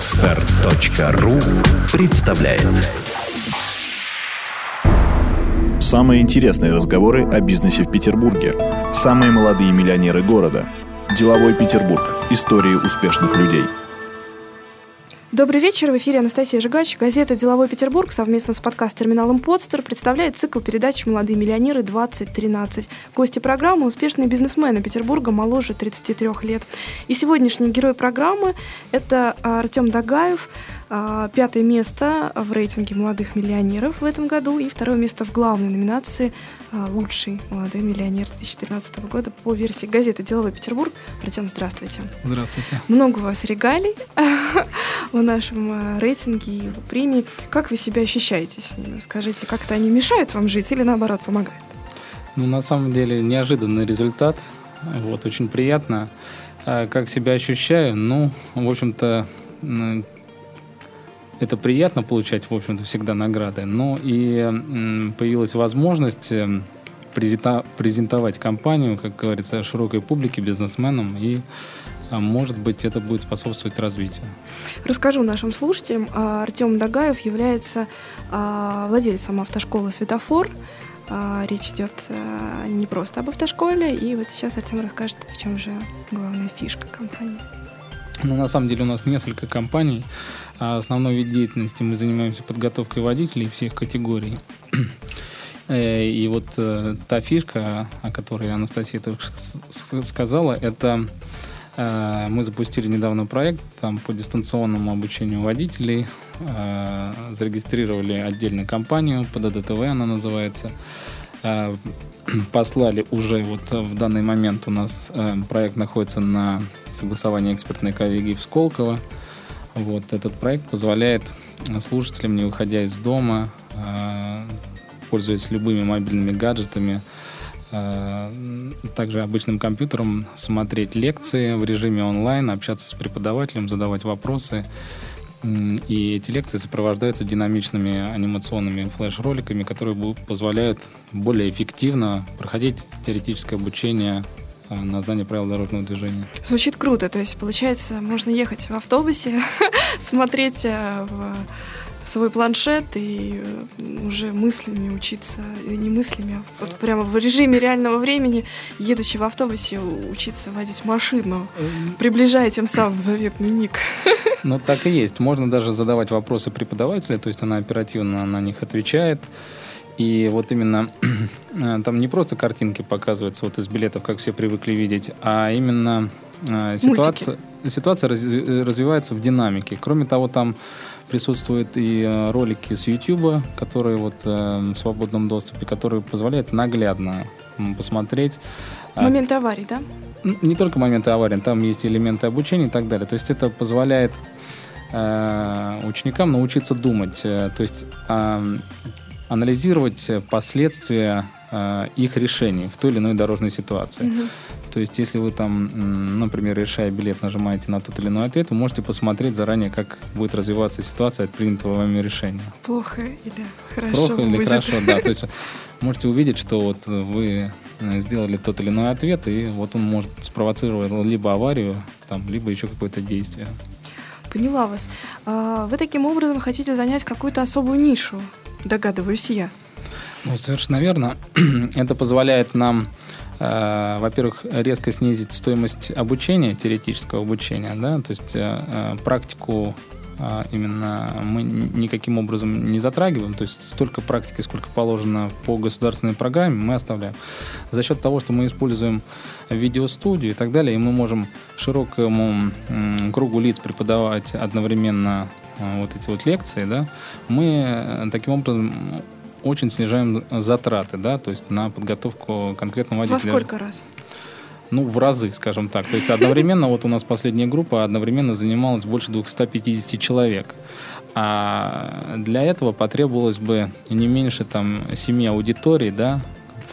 Отстар.ру представляет Самые интересные разговоры о бизнесе в Петербурге. Самые молодые миллионеры города. Деловой Петербург. Истории успешных людей. Добрый вечер. В эфире Анастасия Жигач. Газета «Деловой Петербург» совместно с подкаст-терминалом «Подстер» представляет цикл передач «Молодые миллионеры 2013». Гости программы – успешные бизнесмены Петербурга моложе 33 лет. И сегодняшний герой программы – это Артем Дагаев – а, пятое место в рейтинге молодых миллионеров в этом году и второе место в главной номинации а, «Лучший молодой миллионер 2013 года» по версии газеты «Деловой Петербург». Артем, здравствуйте. Здравствуйте. Много у вас регалий в нашем а, рейтинге и в премии. Как вы себя ощущаете с ними? Скажите, как-то они мешают вам жить или наоборот помогают? Ну, на самом деле, неожиданный результат. Вот, очень приятно. Как себя ощущаю? Ну, в общем-то, это приятно получать, в общем-то, всегда награды, но и появилась возможность э, презентовать компанию, как говорится, широкой публике, бизнесменам, и, а, может быть, это будет способствовать развитию. Расскажу нашим слушателям. А, Артем Дагаев является а, владельцем автошколы «Светофор». Речь идет не просто об автошколе, и вот сейчас Артем расскажет, в чем же главная фишка компании. Ну, на самом деле у нас несколько компаний. А основной вид деятельности мы занимаемся подготовкой водителей всех категорий. Э, и вот э, та фишка, о которой Анастасия только сказала, это э, мы запустили недавно проект там, по дистанционному обучению водителей, зарегистрировали отдельную компанию, под ДДТВ она называется, послали уже вот в данный момент у нас проект находится на согласовании экспертной коллегии в Сколково. Вот этот проект позволяет слушателям, не выходя из дома, а, пользуясь любыми мобильными гаджетами, а, также обычным компьютером, смотреть лекции в режиме онлайн, общаться с преподавателем, задавать вопросы. И эти лекции сопровождаются динамичными анимационными флеш-роликами, которые позволяют более эффективно проходить теоретическое обучение Э, на знание правил дорожного движения. Звучит круто, то есть получается, можно ехать в автобусе, смотреть э, в свой планшет и э, уже мыслями учиться, не мыслями, а вот прямо в режиме реального времени, едучи в автобусе, учиться водить машину, приближая тем самым заветный ник. Ну, так и есть. Можно даже задавать вопросы преподавателя, то есть она оперативно на них отвечает. И вот именно э, там не просто картинки показываются вот из билетов, как все привыкли видеть, а именно э, ситуация, ситуация раз, развивается в динамике. Кроме того, там присутствуют и э, ролики с YouTube, которые вот э, в свободном доступе, которые позволяют наглядно посмотреть. А моменты аварий, да? Не только моменты аварий, там есть элементы обучения и так далее. То есть это позволяет э, ученикам научиться думать. То есть э, анализировать последствия э, их решений в той или иной дорожной ситуации. Угу. То есть, если вы там, например, решая билет, нажимаете на тот или иной ответ, вы можете посмотреть заранее, как будет развиваться ситуация от принятого вами решения. Плохо или хорошо? Плохо или хорошо, да. То есть можете увидеть, что вот вы э, сделали тот или иной ответ, и вот он может спровоцировать либо аварию, там, либо еще какое-то действие. Поняла вас. А, вы таким образом хотите занять какую-то особую нишу догадываюсь я. Ну, совершенно верно. Это позволяет нам, э, во-первых, резко снизить стоимость обучения, теоретического обучения, да, то есть э, э практику э, именно мы никаким образом не затрагиваем, то есть столько практики, сколько положено по государственной программе, мы оставляем. За счет того, что мы используем видеостудию и так далее, и мы можем широкому кругу лиц преподавать одновременно вот эти вот лекции, да, мы э, таким образом очень снижаем затраты, да, то есть на подготовку конкретного водителя. Во сколько раз? Ну, в разы, скажем так. То есть одновременно, вот у нас последняя группа одновременно занималась больше 250 человек. А для этого потребовалось бы не меньше там семи аудиторий, да,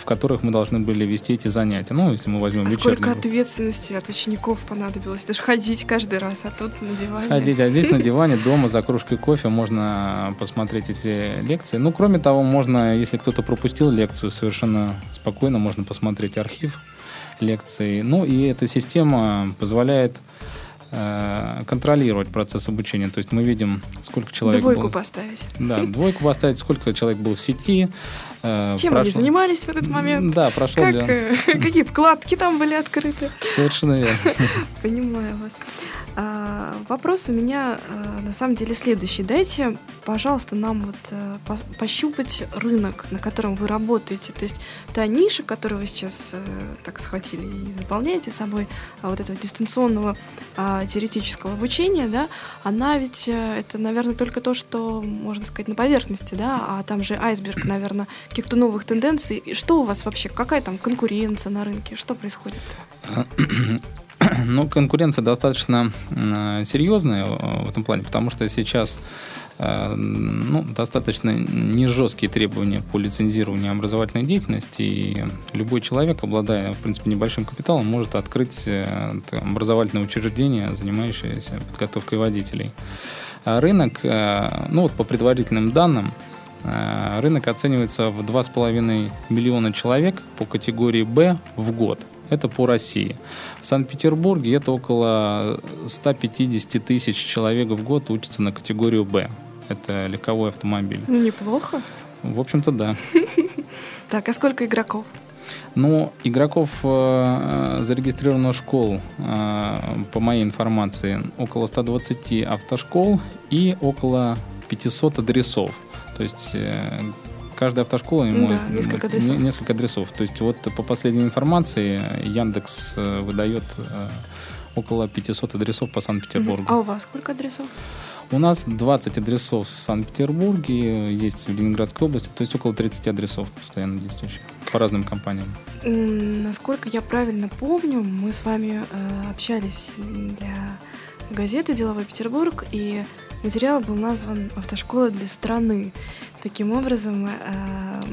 которых мы должны были вести эти занятия. Ну, если мы возьмем а вечернюю. сколько ответственности от учеников понадобилось? Это же ходить каждый раз, а тут на диване. Ходить, а здесь на диване, дома, за кружкой кофе можно посмотреть эти лекции. Ну, кроме того, можно, если кто-то пропустил лекцию, совершенно спокойно можно посмотреть архив лекций. Ну, и эта система позволяет э, контролировать процесс обучения. То есть мы видим, сколько человек Двойку был... поставить. Да, двойку поставить, сколько человек был в сети. э, Чем прошло... они занимались в этот момент? Да, прошло как, ли... Э, какие вкладки там были открыты? Совершенно верно. Понимаю вас. А, вопрос у меня а, на самом деле следующий. Дайте, пожалуйста, нам вот пощупать рынок, на котором вы работаете. То есть та ниша, которую вы сейчас так схватили и заполняете собой, а вот этого дистанционного а, теоретического обучения, да, она ведь это, наверное, только то, что можно сказать на поверхности, да, а там же айсберг, наверное, каких-то новых тенденций. И что у вас вообще? Какая там конкуренция на рынке? Что происходит? Ну, конкуренция достаточно серьезная э, в этом плане, потому что сейчас э, ну, достаточно не жесткие требования по лицензированию образовательной деятельности, и любой человек, обладая, в принципе, небольшим капиталом, может открыть э, образовательное учреждение, занимающееся подготовкой водителей. А рынок, ну вот по предварительным данным, рынок оценивается в 2,5 миллиона человек по категории «Б» в год – это по России. В Санкт-Петербурге это около 150 тысяч человек в год учатся на категорию «Б». Это легковой автомобиль. Ну, неплохо. В общем-то, да. Так, а сколько игроков? Ну, игроков э, зарегистрировано школ, э, по моей информации, около 120 автошкол и около 500 адресов. То есть э, каждая автошкола ему да, несколько адресов. несколько адресов. То есть вот по последней информации Яндекс э, выдает э, около 500 адресов по Санкт-Петербургу. А у вас сколько адресов? У нас 20 адресов в Санкт-Петербурге, есть в Ленинградской области, то есть около 30 адресов постоянно действующих по разным компаниям. Насколько я правильно помню, мы с вами э, общались для газеты «Деловой Петербург», и материал был назван «Автошкола для страны». Таким образом, э,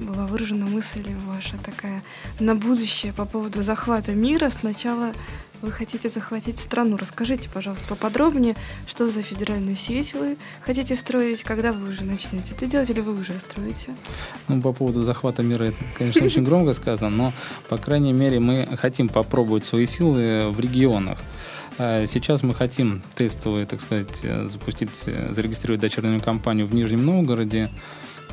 была выражена мысль ваша такая на будущее по поводу захвата мира. Сначала вы хотите захватить страну. Расскажите, пожалуйста, поподробнее, что за федеральную сеть вы хотите строить, когда вы уже начнете это делать, или вы уже строите? Ну, по поводу захвата мира, это, конечно, очень громко сказано, но, по крайней мере, мы хотим попробовать свои силы в регионах. А сейчас мы хотим тестовые, так сказать, э, запустить, э, зарегистрировать дочернюю компанию в Нижнем Новгороде,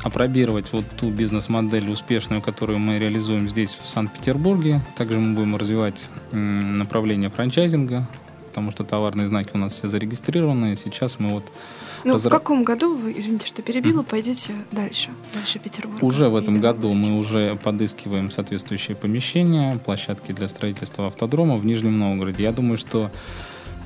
опробировать вот ту бизнес-модель успешную, которую мы реализуем здесь, в Санкт-Петербурге. Также мы будем развивать направление франчайзинга, потому что товарные знаки у нас все зарегистрированы. Сейчас мы вот ну, разра... в каком году вы, извините, что перебила, mm. пойдете дальше, дальше Петербург? Уже в этом году мы уже подыскиваем соответствующие помещения, площадки для строительства автодрома в Нижнем Новгороде. Я думаю, что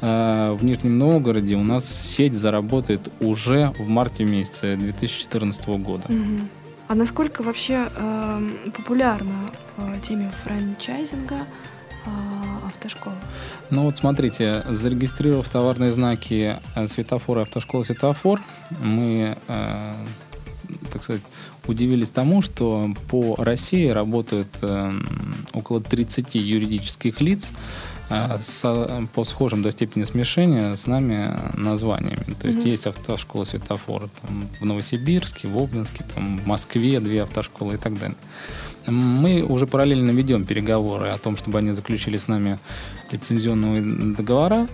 э, в Нижнем Новгороде у нас сеть заработает уже в марте месяце 2014 года. Mm-hmm. А насколько вообще э, популярна э, теме франчайзинга э, автошкола? Ну вот смотрите, зарегистрировав товарные знаки э, светофора автошкола светофор, мы, э, так сказать, удивились тому, что по России работают э, около 30 юридических лиц э, с, по схожим до степени смешения с нами названиями. То есть mm-hmm. есть автошкола светофора там, в Новосибирске, в Обнинске, там, в Москве две автошколы и так далее. Мы уже параллельно ведем переговоры о том, чтобы они заключили с нами лицензионные договора.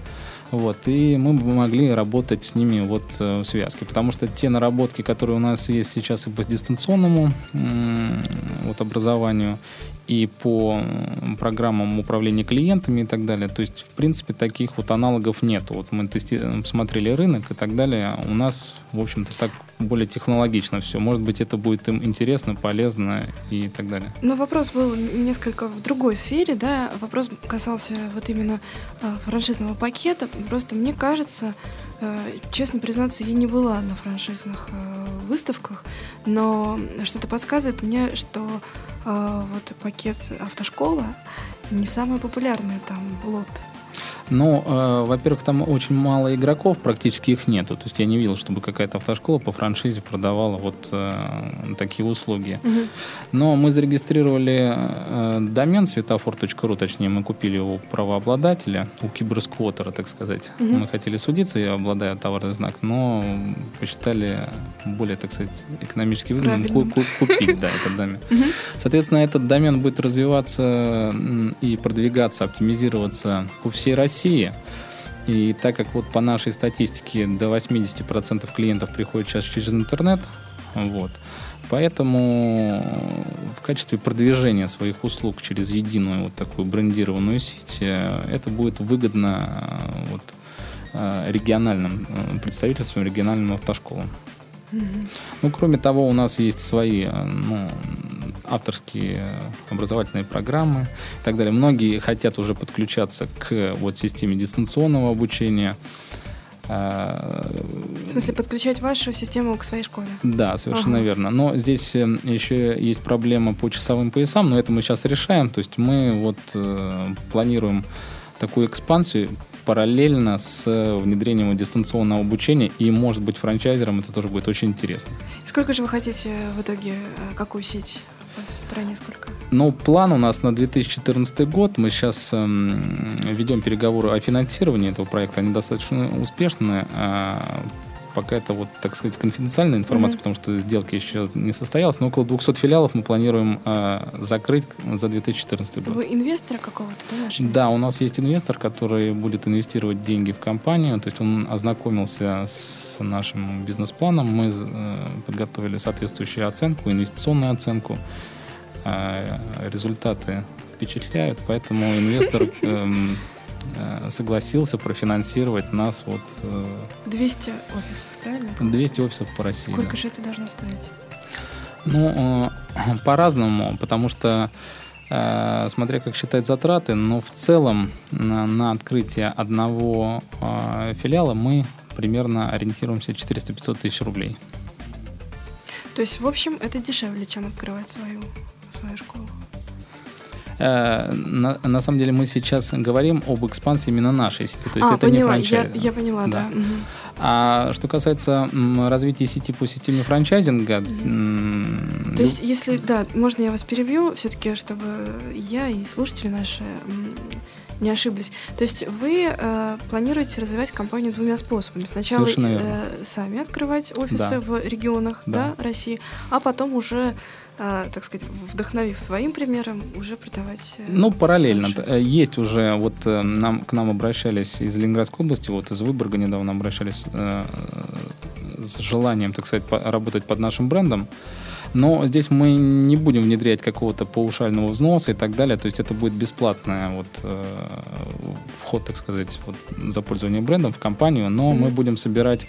Вот, и мы бы могли работать с ними вот э, в связке, потому что те наработки, которые у нас есть сейчас и по дистанционному вот, образованию, и по программам управления клиентами и так далее. То есть, в принципе, таких вот аналогов нет. Вот мы тести... смотрели рынок и так далее. У нас, в общем-то, так более технологично все. Может быть, это будет им интересно, полезно и так далее. Но вопрос был несколько в другой сфере, да. Вопрос касался вот именно э, франшизного пакета. Просто мне кажется, э, честно признаться, я не была на франшизных э, выставках, но что-то подсказывает мне, что а, вот пакет автошкола не самый популярный там лот. Ну, э, во-первых, там очень мало игроков, практически их нету. То есть я не видел, чтобы какая-то автошкола по франшизе продавала вот э, такие услуги. Угу. Но мы зарегистрировали э, домен светофор.ру, точнее, мы купили у правообладателя, у киберсквотера, так сказать. Угу. Мы хотели судиться, я обладаю товарный знак, но посчитали более, так сказать, экономически выгодным купить да, этот домен. Угу. Соответственно, этот домен будет развиваться и продвигаться, оптимизироваться по всей России. России. И так как вот по нашей статистике до 80% клиентов приходят сейчас через интернет, вот, Поэтому в качестве продвижения своих услуг через единую вот такую брендированную сеть э, это будет выгодно э, вот, э, региональным представительствам, региональным автошколам. Mm-hmm. Ну, кроме того, у нас есть свои ну, авторские образовательные программы и так далее. Многие хотят уже подключаться к вот, системе дистанционного обучения. В смысле, подключать вашу систему к своей школе? Да, совершенно ага. верно. Но здесь э, еще есть проблема по часовым поясам, но это мы сейчас решаем. То есть мы вот э, планируем такую экспансию параллельно с внедрением дистанционного обучения, и, может быть, франчайзерам это тоже будет очень интересно. Сколько же вы хотите в итоге, э, какую сеть по стране сколько? Ну, план у нас на 2014 год. Мы сейчас эм, ведем переговоры о финансировании этого проекта. Они достаточно успешные. А пока это вот, так сказать, конфиденциальная информация, mm-hmm. потому что сделка еще не состоялась, но около 200 филиалов мы планируем э, закрыть за 2014 год. Вы инвестора какого-то, да, нашли? Да, у нас есть инвестор, который будет инвестировать деньги в компанию, то есть он ознакомился с нашим бизнес-планом, мы э, подготовили соответствующую оценку, инвестиционную оценку, э, результаты впечатляют, поэтому инвестор Э, согласился профинансировать нас вот... 200 э, офисов, правильно? 200 офисов по России. Сколько да. же это должно стоить? Ну, э, по-разному, потому что смотря как считать затраты, но в целом на, на открытие одного филиала мы примерно ориентируемся 400-500 тысяч рублей. То есть, в общем, это дешевле, чем открывать свою, свою школу? Э, на, на самом деле мы сейчас говорим об экспансии именно нашей сети. То есть а, это поняла, не франчайз. Я, я поняла, да. да. Угу. А что касается развития сети по системе франчайзинга... То есть, если, да, можно я вас перебью, все-таки, чтобы я и слушатели наши не ошиблись. То есть вы э, планируете развивать компанию двумя способами. Сначала э, сами открывать офисы да. в регионах да. Да, России, а потом уже а, так сказать, вдохновив своим примером, уже продавать? Э, ну, параллельно. Франшизу. Есть уже, вот э, нам, к нам обращались из Ленинградской области, вот из Выборга недавно обращались э, с желанием, так сказать, по, работать под нашим брендом. Но здесь мы не будем внедрять какого-то паушального взноса и так далее. То есть это будет бесплатный вот, э, вход, так сказать, вот, за пользование брендом в компанию. Но mm-hmm. мы будем собирать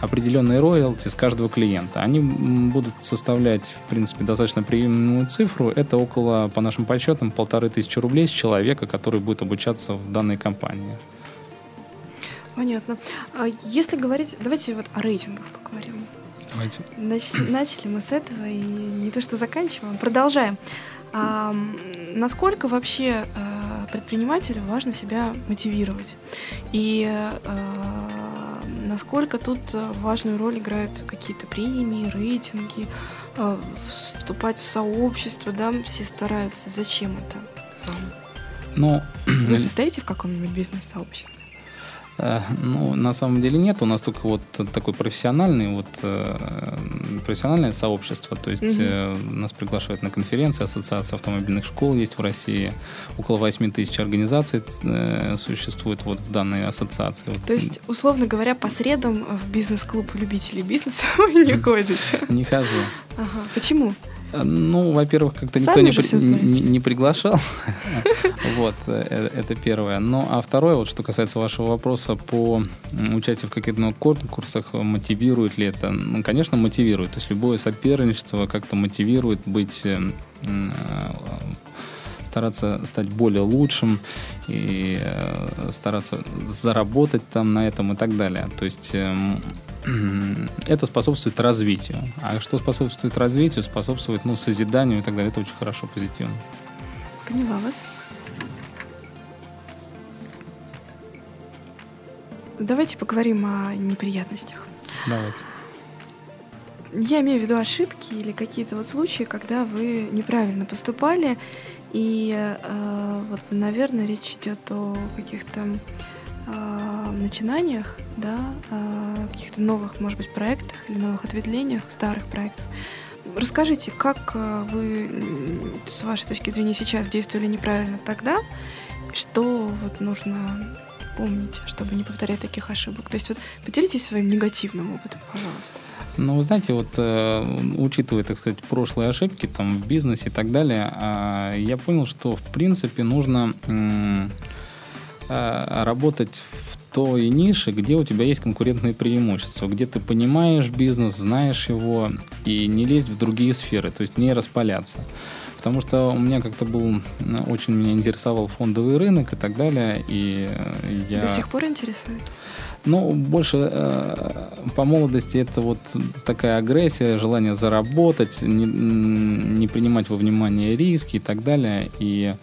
определенные роялти с каждого клиента. Они будут составлять, в принципе, достаточно приемлемую цифру. Это около, по нашим подсчетам, полторы тысячи рублей с человека, который будет обучаться в данной компании. Понятно. А если говорить, давайте вот о рейтингах поговорим. Давайте. Нач, начали мы с этого и не то что заканчиваем, продолжаем. А, насколько вообще а, предпринимателю важно себя мотивировать? И а, насколько тут важную роль играют какие-то премии, рейтинги, э, вступать в сообщество, да, все стараются. Зачем это? Ну, Вы состоите в каком-нибудь бизнес-сообществе? Э, ну, на самом деле нет. У нас только вот такой профессиональный, вот э, профессиональное сообщество. То есть угу. нас приглашают на конференции, ассоциация автомобильных школ есть в России. Около 8 тысяч организаций существует вот в данной ассоциации. То есть, условно говоря, по средам в бизнес-клуб любителей бизнеса вы не ходите? Не хожу. Ага. Почему? Ну, во-первых, как-то никто не, при, не, не приглашал. вот, э, это первое. Ну, а второе, вот что касается вашего вопроса по участию в каких-то конкурсах, мотивирует ли это? Ну, конечно, мотивирует. То есть любое соперничество как-то мотивирует быть э, э, стараться стать более лучшим и стараться заработать там на этом и так далее. То есть эм, это способствует развитию. А что способствует развитию? Способствует ну, созиданию и так далее. Это очень хорошо, позитивно. Поняла вас. Давайте поговорим о неприятностях. Давайте. Я имею в виду ошибки или какие-то вот случаи, когда вы неправильно поступали. И э, вот, наверное, речь идет о каких-то э, начинаниях, да, э, каких-то новых, может быть, проектах или новых ответвлениях старых проектов. Расскажите, как э, вы, с вашей точки зрения, сейчас действовали неправильно тогда, что вот нужно помните, чтобы не повторять таких ошибок? То есть вот поделитесь своим негативным опытом, пожалуйста. Ну, вы знаете, вот э, учитывая, так сказать, прошлые ошибки там в бизнесе и так далее, э, я понял, что в принципе нужно э, работать в той нише, где у тебя есть конкурентные преимущества, где ты понимаешь бизнес, знаешь его и не лезть в другие сферы, то есть не распаляться. Потому что у меня как-то был, очень меня интересовал фондовый рынок и так далее. И я... До сих пор интересует? Ну, больше э, по молодости это вот такая агрессия, желание заработать, не, не принимать во внимание риски и так далее. И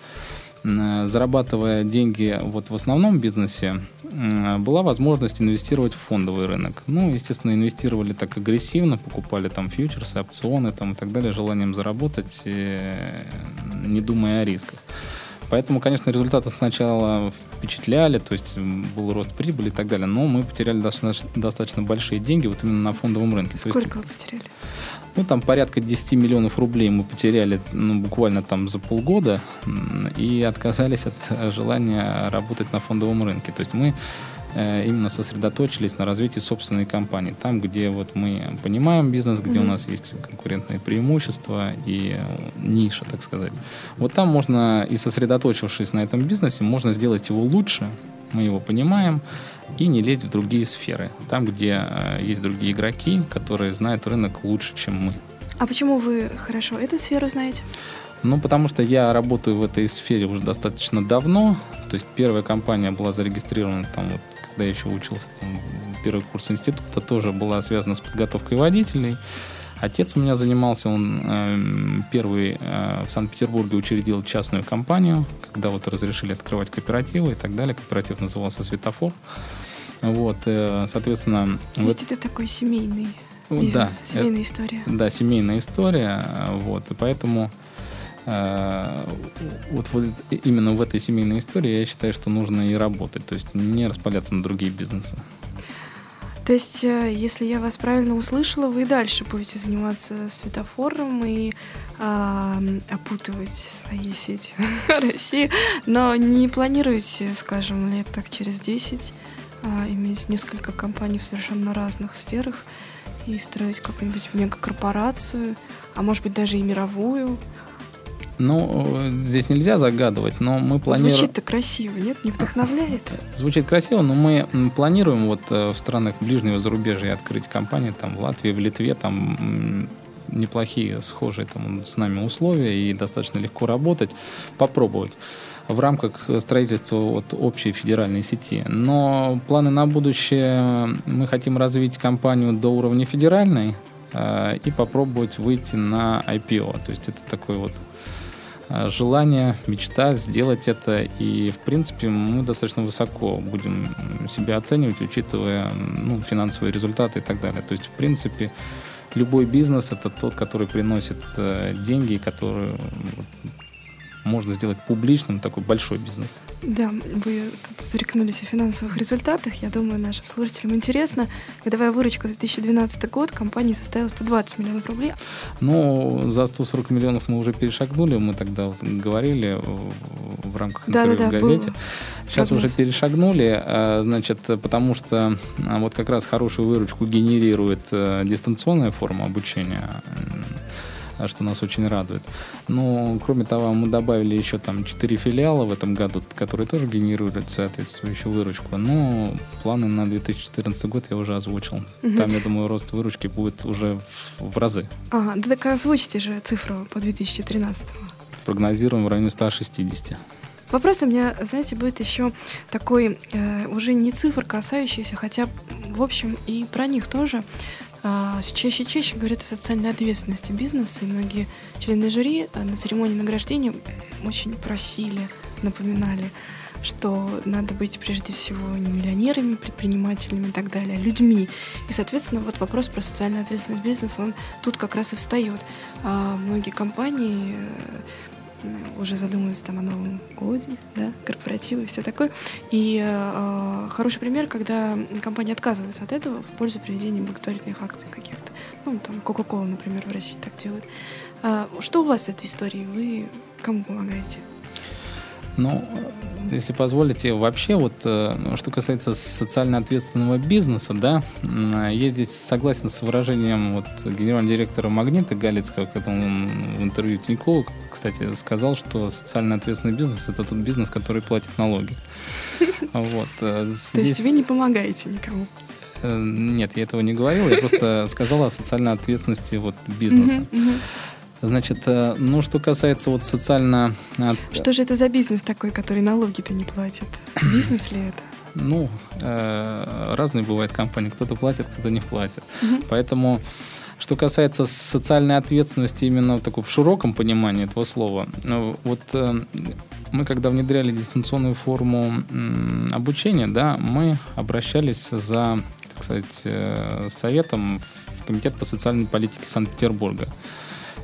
э, зарабатывая деньги вот в основном бизнесе, э, была возможность инвестировать в фондовый рынок. Ну, естественно, инвестировали так агрессивно, покупали там фьючерсы, опционы там и так далее, желанием заработать, э, не думая о рисках. Поэтому, конечно, результаты сначала впечатляли, то есть был рост прибыли и так далее, но мы потеряли достаточно, достаточно большие деньги вот именно на фондовом рынке. Сколько есть, вы потеряли? Ну, там порядка 10 миллионов рублей мы потеряли ну, буквально там за полгода и отказались от желания работать на фондовом рынке. То есть мы Э, именно сосредоточились на развитии собственной компании. Там, где вот мы понимаем бизнес, где mm-hmm. у нас есть конкурентные преимущества и ниша, так сказать. Вот там можно, и сосредоточившись на этом бизнесе, можно сделать его лучше, мы его понимаем, и не лезть в другие сферы. Там, где э, есть другие игроки, которые знают рынок лучше, чем мы. А почему вы хорошо эту сферу знаете? Ну, потому что я работаю в этой сфере уже достаточно давно. То есть первая компания была зарегистрирована там вот когда я еще учился, там, первый курс института, тоже была связана с подготовкой водителей. Отец у меня занимался, он э, первый э, в Санкт-Петербурге учредил частную компанию, когда вот разрешили открывать кооперативы и так далее. Кооператив назывался «Светофор». Вот, э, соответственно... То есть вот... это такой семейный бизнес, да, семейная это, история. Да, семейная история. Вот, и поэтому Э, вот, вот именно в этой семейной истории я считаю, что нужно и работать, то есть не распаляться на другие бизнесы. То есть, э, если я вас правильно услышала, вы дальше будете заниматься светофором и э, опутывать своей сетью России, но не планируете, скажем, лет так через 10 э, иметь несколько компаний в совершенно разных сферах и строить какую-нибудь мегакорпорацию, а может быть даже и мировую, ну, здесь нельзя загадывать, но мы планируем... Звучит-то красиво, нет? Не вдохновляет? Звучит красиво, но мы планируем вот э, в странах ближнего зарубежья открыть компании, там, в Латвии, в Литве, там неплохие, схожие там с нами условия и достаточно легко работать, попробовать в рамках строительства вот общей федеральной сети. Но планы на будущее мы хотим развить компанию до уровня федеральной э, и попробовать выйти на IPO. То есть это такой вот желание, мечта сделать это. И, в принципе, мы достаточно высоко будем себя оценивать, учитывая ну, финансовые результаты и так далее. То есть, в принципе, любой бизнес это тот, который приносит э, деньги, который можно сделать публичным такой большой бизнес. Да, вы тут зарекнулись о финансовых результатах. Я думаю, нашим слушателям интересно. Годовая выручка за 2012 год компании составила 120 миллионов рублей. Ну, за 140 миллионов мы уже перешагнули. Мы тогда говорили в рамках интервью да, да, в газете. Сейчас прогноз. уже перешагнули, а, значит, потому что а, вот как раз хорошую выручку генерирует э, дистанционная форма обучения что нас очень радует. Но, кроме того, мы добавили еще там 4 филиала в этом году, которые тоже генерируют соответствующую выручку. Но планы на 2014 год я уже озвучил. Угу. Там, я думаю, рост выручки будет уже в, в разы. Ага, да так озвучите же цифру по 2013. Прогнозируем в районе 160. Вопрос у меня, знаете, будет еще такой, э, уже не цифр касающийся, хотя, в общем, и про них тоже. А, чаще и чаще говорят о социальной ответственности бизнеса, и многие члены жюри а, на церемонии награждения очень просили, напоминали, что надо быть прежде всего не миллионерами, предпринимателями и так далее, а людьми. И, соответственно, вот вопрос про социальную ответственность бизнеса, он тут как раз и встает. Многие компании уже задумываются там о Новом годе, да, корпоративы и все такое. И э, хороший пример, когда компания отказывается от этого в пользу проведения благотворительных акций каких-то. Ну, там, Coca-Cola, например, в России так делает. А, что у вас с этой историей? Вы кому помогаете? Ну, если позволите, вообще вот, э, ну, что касается социально ответственного бизнеса, да, я здесь согласен с выражением вот генерального директора «Магнита» Галицкого, когда он в интервью Тинькову, кстати, сказал, что социально ответственный бизнес – это тот бизнес, который платит налоги. Вот. Э, То есть вы не помогаете никому? Э, нет, я этого не говорил, я просто сказал о социальной ответственности вот бизнеса. Значит, э, ну, что касается вот социально... Что же это за бизнес такой, который налоги-то не платит? Бизнес ли это? Ну, э, разные бывают компании. Кто-то платит, кто-то не платит. Угу. Поэтому, что касается социальной ответственности именно в, таком, в широком понимании этого слова, ну, вот э, мы, когда внедряли дистанционную форму обучения, да, мы обращались за, так сказать, советом в Комитет по социальной политике Санкт-Петербурга.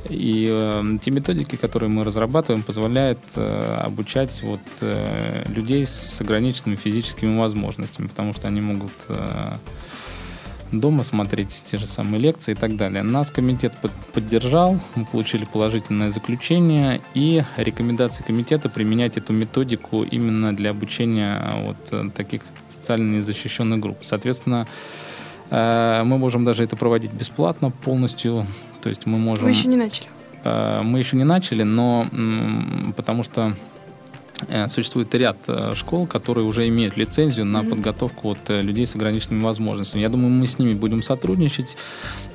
И э, те методики, которые мы разрабатываем, позволяют э, обучать вот, э, людей с ограниченными физическими возможностями, потому что они могут э, дома смотреть те же самые лекции и так далее. Нас комитет под, поддержал, мы получили положительное заключение и рекомендации комитета применять эту методику именно для обучения вот э, таких социально незащищенных групп. Соответственно, э, мы можем даже это проводить бесплатно полностью то есть мы можем... Вы еще не начали? Э, мы еще не начали, но потому что существует ряд э, школ, которые уже имеют лицензию на mm-hmm. подготовку вот, э, людей с ограниченными возможностями. Я думаю, мы с ними будем сотрудничать.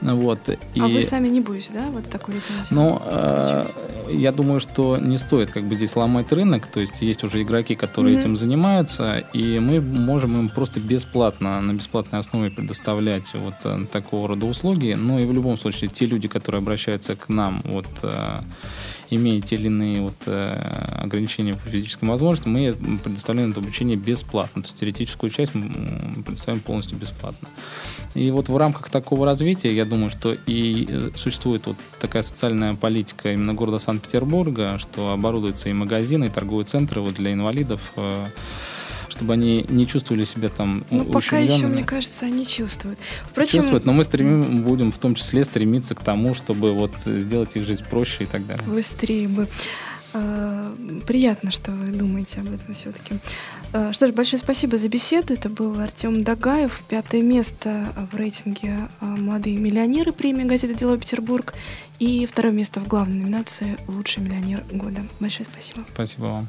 Вот, и... А вы сами не будете, да, вот такую лицензию? Ну, э, я думаю, что не стоит как бы здесь ломать рынок, то есть есть уже игроки, которые mm-hmm. этим занимаются, и мы можем им просто бесплатно, на бесплатной основе предоставлять вот такого рода услуги, но и в любом случае те люди, которые обращаются к нам, вот имея те или иные вот, э, ограничения по физическим возможностям, мы предоставляем это обучение бесплатно. То есть теоретическую часть мы предоставим полностью бесплатно. И вот в рамках такого развития, я думаю, что и э, существует вот такая социальная политика именно города Санкт-Петербурга, что оборудуются и магазины, и торговые центры вот для инвалидов, э, чтобы они не чувствовали себя там Ну, пока еще, мне кажется, они чувствуют. Впрочем... Чувствуют, но мы стремим, будем в том числе стремиться к тому, чтобы вот сделать их жизнь проще и так далее. Быстрее бы. А, приятно, что вы думаете об этом все-таки. А, что ж, большое спасибо за беседу. Это был Артем Дагаев, пятое место в рейтинге а, «Молодые миллионеры» премии газеты «Дело Петербург» и второе место в главной номинации «Лучший миллионер года». Большое спасибо. Спасибо вам.